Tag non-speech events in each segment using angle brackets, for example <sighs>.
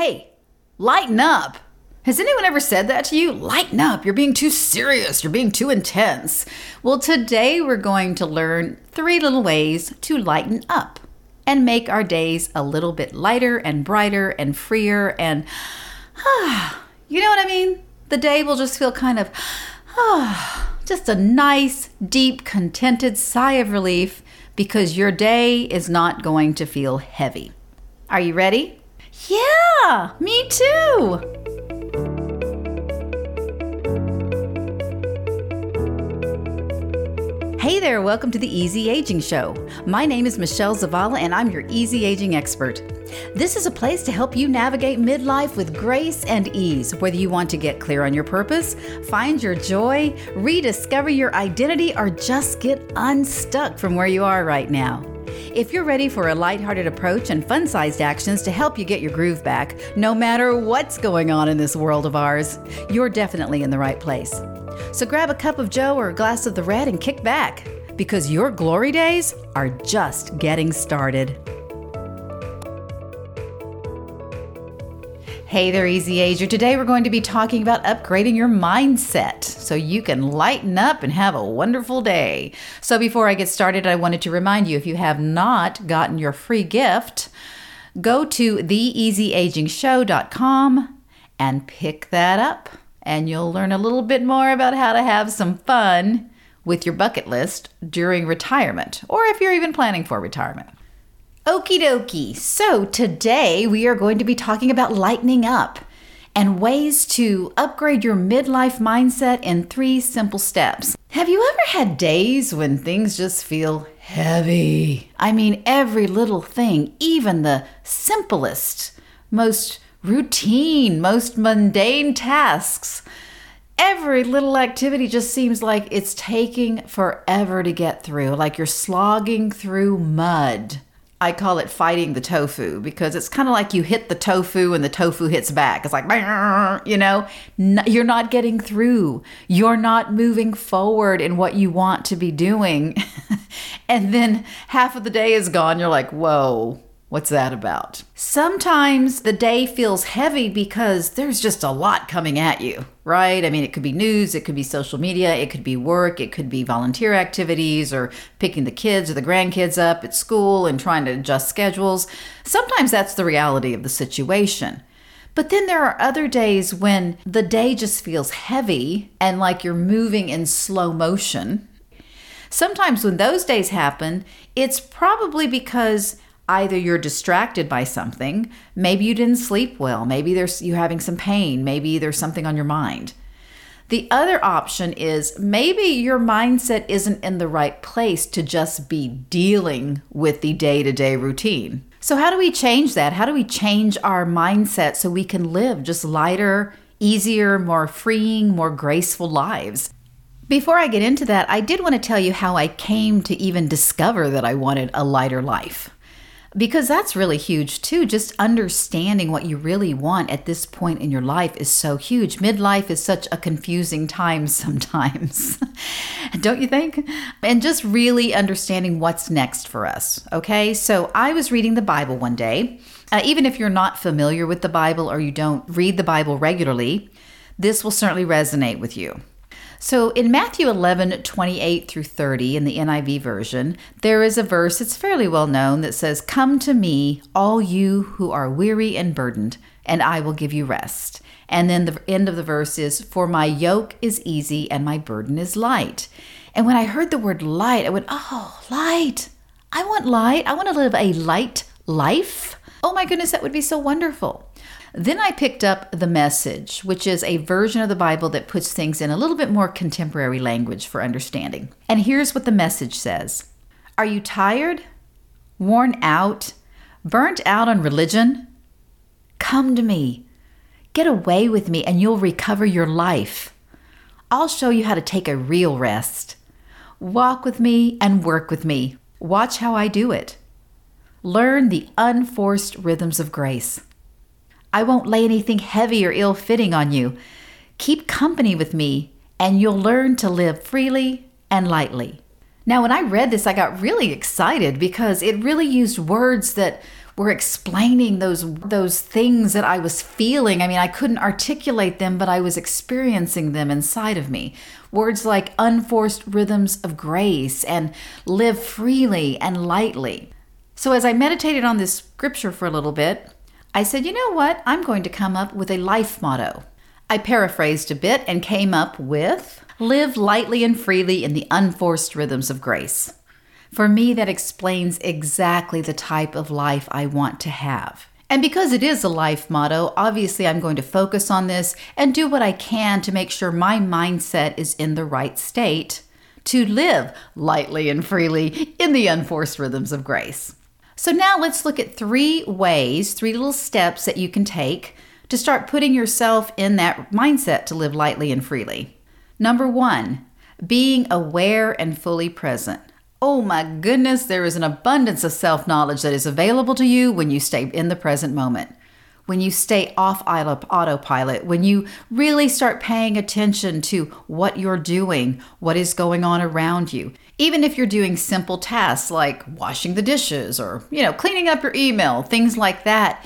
Hey, lighten up. Has anyone ever said that to you? Lighten up. You're being too serious. You're being too intense. Well, today we're going to learn three little ways to lighten up and make our days a little bit lighter and brighter and freer. And, ah, <sighs> you know what I mean? The day will just feel kind of, ah, <sighs> just a nice, deep, contented sigh of relief because your day is not going to feel heavy. Are you ready? Yeah, me too. Hey there, welcome to the Easy Aging Show. My name is Michelle Zavala, and I'm your easy aging expert. This is a place to help you navigate midlife with grace and ease, whether you want to get clear on your purpose, find your joy, rediscover your identity, or just get unstuck from where you are right now. If you're ready for a lighthearted approach and fun sized actions to help you get your groove back, no matter what's going on in this world of ours, you're definitely in the right place. So grab a cup of Joe or a glass of the red and kick back, because your glory days are just getting started. Hey there, Easy Ager. Today we're going to be talking about upgrading your mindset so you can lighten up and have a wonderful day. So before I get started, I wanted to remind you if you have not gotten your free gift, go to theeasyagingshow.com and pick that up, and you'll learn a little bit more about how to have some fun with your bucket list during retirement, or if you're even planning for retirement. Okie dokie. So today we are going to be talking about lightening up and ways to upgrade your midlife mindset in three simple steps. Have you ever had days when things just feel heavy? I mean, every little thing, even the simplest, most routine, most mundane tasks, every little activity just seems like it's taking forever to get through, like you're slogging through mud. I call it fighting the tofu because it's kind of like you hit the tofu and the tofu hits back. It's like, <laughs> you know, you're not getting through. You're not moving forward in what you want to be doing. <laughs> and then half of the day is gone. You're like, whoa, What's that about? Sometimes the day feels heavy because there's just a lot coming at you, right? I mean, it could be news, it could be social media, it could be work, it could be volunteer activities or picking the kids or the grandkids up at school and trying to adjust schedules. Sometimes that's the reality of the situation. But then there are other days when the day just feels heavy and like you're moving in slow motion. Sometimes when those days happen, it's probably because either you're distracted by something, maybe you didn't sleep well, maybe there's you having some pain, maybe there's something on your mind. The other option is maybe your mindset isn't in the right place to just be dealing with the day-to-day routine. So how do we change that? How do we change our mindset so we can live just lighter, easier, more freeing, more graceful lives? Before I get into that, I did want to tell you how I came to even discover that I wanted a lighter life. Because that's really huge too. Just understanding what you really want at this point in your life is so huge. Midlife is such a confusing time <laughs> sometimes, don't you think? And just really understanding what's next for us. Okay, so I was reading the Bible one day. Uh, even if you're not familiar with the Bible or you don't read the Bible regularly, this will certainly resonate with you. So in Matthew 11, 28 through 30 in the NIV version, there is a verse that's fairly well known that says, Come to me, all you who are weary and burdened, and I will give you rest. And then the end of the verse is, For my yoke is easy and my burden is light. And when I heard the word light, I went, Oh, light. I want light. I want to live a light life. Oh my goodness, that would be so wonderful. Then I picked up The Message, which is a version of the Bible that puts things in a little bit more contemporary language for understanding. And here's what the message says Are you tired? Worn out? Burnt out on religion? Come to me. Get away with me, and you'll recover your life. I'll show you how to take a real rest. Walk with me and work with me. Watch how I do it. Learn the unforced rhythms of grace. I won't lay anything heavy or ill fitting on you. Keep company with me, and you'll learn to live freely and lightly. Now, when I read this, I got really excited because it really used words that were explaining those those things that I was feeling. I mean, I couldn't articulate them, but I was experiencing them inside of me. Words like unforced rhythms of grace and live freely and lightly. So as I meditated on this scripture for a little bit, I said, "You know what? I'm going to come up with a life motto." I paraphrased a bit and came up with live lightly and freely in the unforced rhythms of grace. For me, that explains exactly the type of life I want to have. And because it is a life motto, obviously I'm going to focus on this and do what I can to make sure my mindset is in the right state to live lightly and freely in the unforced rhythms of grace. So now let's look at three ways, three little steps that you can take to start putting yourself in that mindset to live lightly and freely. Number one, being aware and fully present. Oh my goodness, there is an abundance of self knowledge that is available to you when you stay in the present moment. When you stay off autopilot, when you really start paying attention to what you're doing, what is going on around you. Even if you're doing simple tasks like washing the dishes or, you know, cleaning up your email, things like that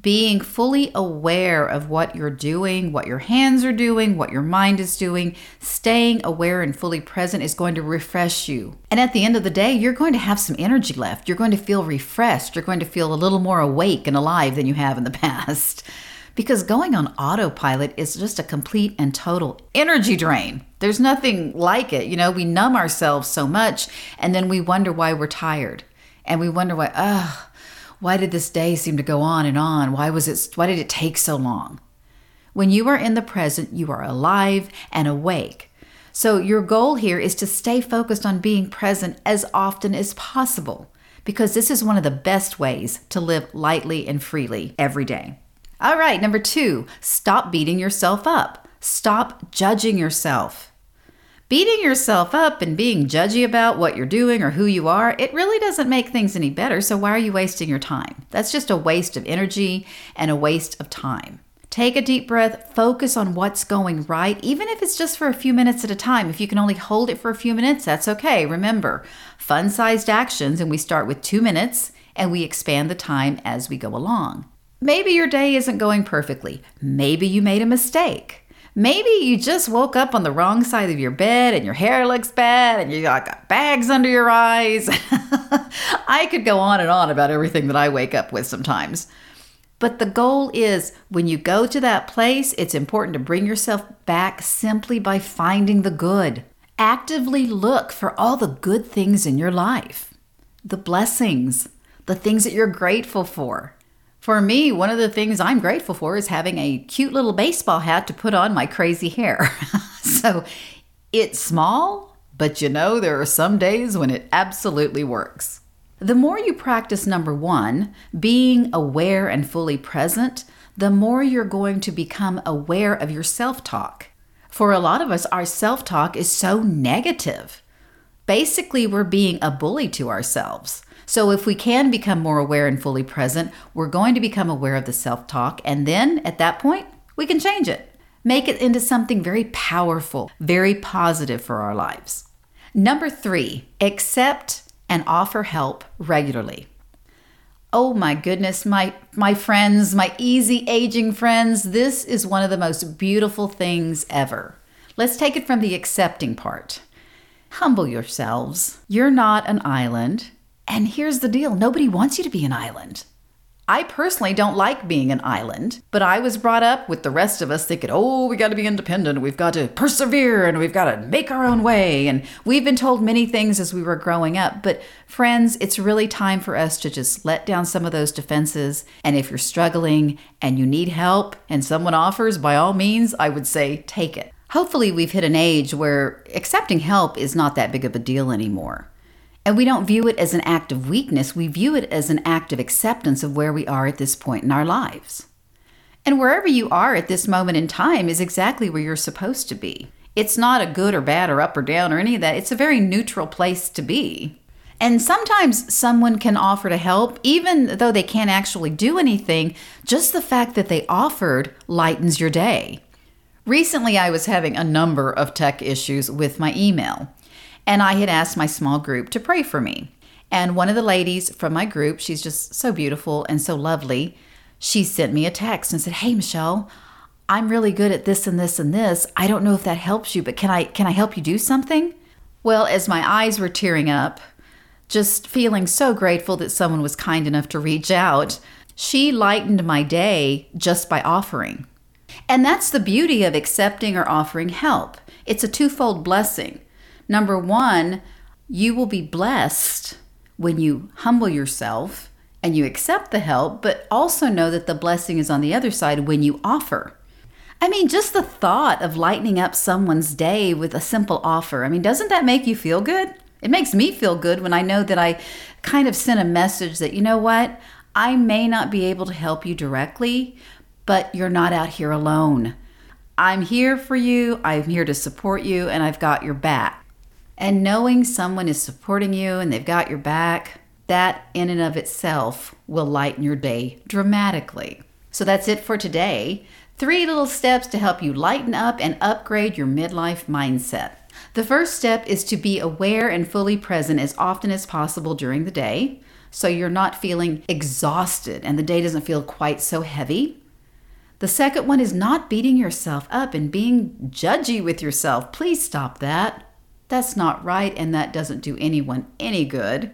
being fully aware of what you're doing, what your hands are doing, what your mind is doing, staying aware and fully present is going to refresh you. And at the end of the day, you're going to have some energy left. You're going to feel refreshed. You're going to feel a little more awake and alive than you have in the <laughs> past. Because going on autopilot is just a complete and total energy drain. There's nothing like it. You know, we numb ourselves so much and then we wonder why we're tired. And we wonder why, ugh, why did this day seem to go on and on? Why was it why did it take so long? When you are in the present, you are alive and awake. So your goal here is to stay focused on being present as often as possible because this is one of the best ways to live lightly and freely every day. All right, number 2, stop beating yourself up. Stop judging yourself. Beating yourself up and being judgy about what you're doing or who you are, it really doesn't make things any better. So, why are you wasting your time? That's just a waste of energy and a waste of time. Take a deep breath, focus on what's going right, even if it's just for a few minutes at a time. If you can only hold it for a few minutes, that's okay. Remember, fun sized actions, and we start with two minutes and we expand the time as we go along. Maybe your day isn't going perfectly. Maybe you made a mistake. Maybe you just woke up on the wrong side of your bed and your hair looks bad and you got bags under your eyes. <laughs> I could go on and on about everything that I wake up with sometimes. But the goal is when you go to that place, it's important to bring yourself back simply by finding the good. Actively look for all the good things in your life, the blessings, the things that you're grateful for. For me, one of the things I'm grateful for is having a cute little baseball hat to put on my crazy hair. <laughs> so it's small, but you know, there are some days when it absolutely works. The more you practice number one, being aware and fully present, the more you're going to become aware of your self talk. For a lot of us, our self talk is so negative. Basically, we're being a bully to ourselves. So, if we can become more aware and fully present, we're going to become aware of the self talk. And then at that point, we can change it, make it into something very powerful, very positive for our lives. Number three, accept and offer help regularly. Oh my goodness, my my friends, my easy aging friends, this is one of the most beautiful things ever. Let's take it from the accepting part. Humble yourselves. You're not an island. And here's the deal nobody wants you to be an island. I personally don't like being an island, but I was brought up with the rest of us thinking, oh, we got to be independent, we've got to persevere, and we've got to make our own way. And we've been told many things as we were growing up. But, friends, it's really time for us to just let down some of those defenses. And if you're struggling and you need help and someone offers, by all means, I would say take it. Hopefully, we've hit an age where accepting help is not that big of a deal anymore. And we don't view it as an act of weakness, we view it as an act of acceptance of where we are at this point in our lives. And wherever you are at this moment in time is exactly where you're supposed to be. It's not a good or bad or up or down or any of that. It's a very neutral place to be. And sometimes someone can offer to help, even though they can't actually do anything, just the fact that they offered lightens your day. Recently, I was having a number of tech issues with my email and I had asked my small group to pray for me. And one of the ladies from my group, she's just so beautiful and so lovely, she sent me a text and said, Hey, Michelle, I'm really good at this and this and this. I don't know if that helps you, but can I can I help you do something? Well, as my eyes were tearing up, just feeling so grateful that someone was kind enough to reach out, she lightened my day just by offering. And that's the beauty of accepting or offering help. It's a twofold blessing. Number one, you will be blessed when you humble yourself and you accept the help, but also know that the blessing is on the other side when you offer. I mean, just the thought of lightening up someone's day with a simple offer, I mean, doesn't that make you feel good? It makes me feel good when I know that I kind of sent a message that, you know what, I may not be able to help you directly, but you're not out here alone. I'm here for you, I'm here to support you, and I've got your back. And knowing someone is supporting you and they've got your back, that in and of itself will lighten your day dramatically. So that's it for today. Three little steps to help you lighten up and upgrade your midlife mindset. The first step is to be aware and fully present as often as possible during the day so you're not feeling exhausted and the day doesn't feel quite so heavy. The second one is not beating yourself up and being judgy with yourself. Please stop that. That's not right, and that doesn't do anyone any good.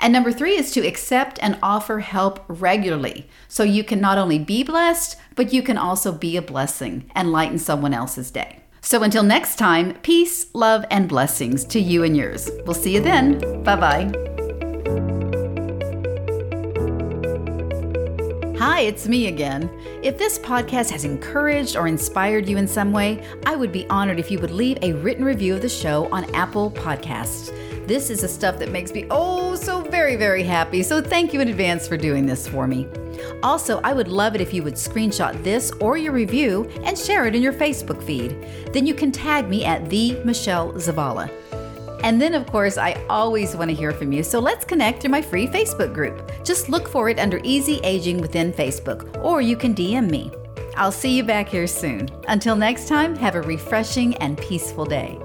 And number three is to accept and offer help regularly so you can not only be blessed, but you can also be a blessing and lighten someone else's day. So until next time, peace, love, and blessings to you and yours. We'll see you then. Bye bye. Hi, it's me again. If this podcast has encouraged or inspired you in some way, I would be honored if you would leave a written review of the show on Apple Podcasts. This is the stuff that makes me oh so very, very happy. So thank you in advance for doing this for me. Also, I would love it if you would screenshot this or your review and share it in your Facebook feed. Then you can tag me at the Michelle Zavala. And then, of course, I always want to hear from you, so let's connect through my free Facebook group. Just look for it under Easy Aging within Facebook, or you can DM me. I'll see you back here soon. Until next time, have a refreshing and peaceful day.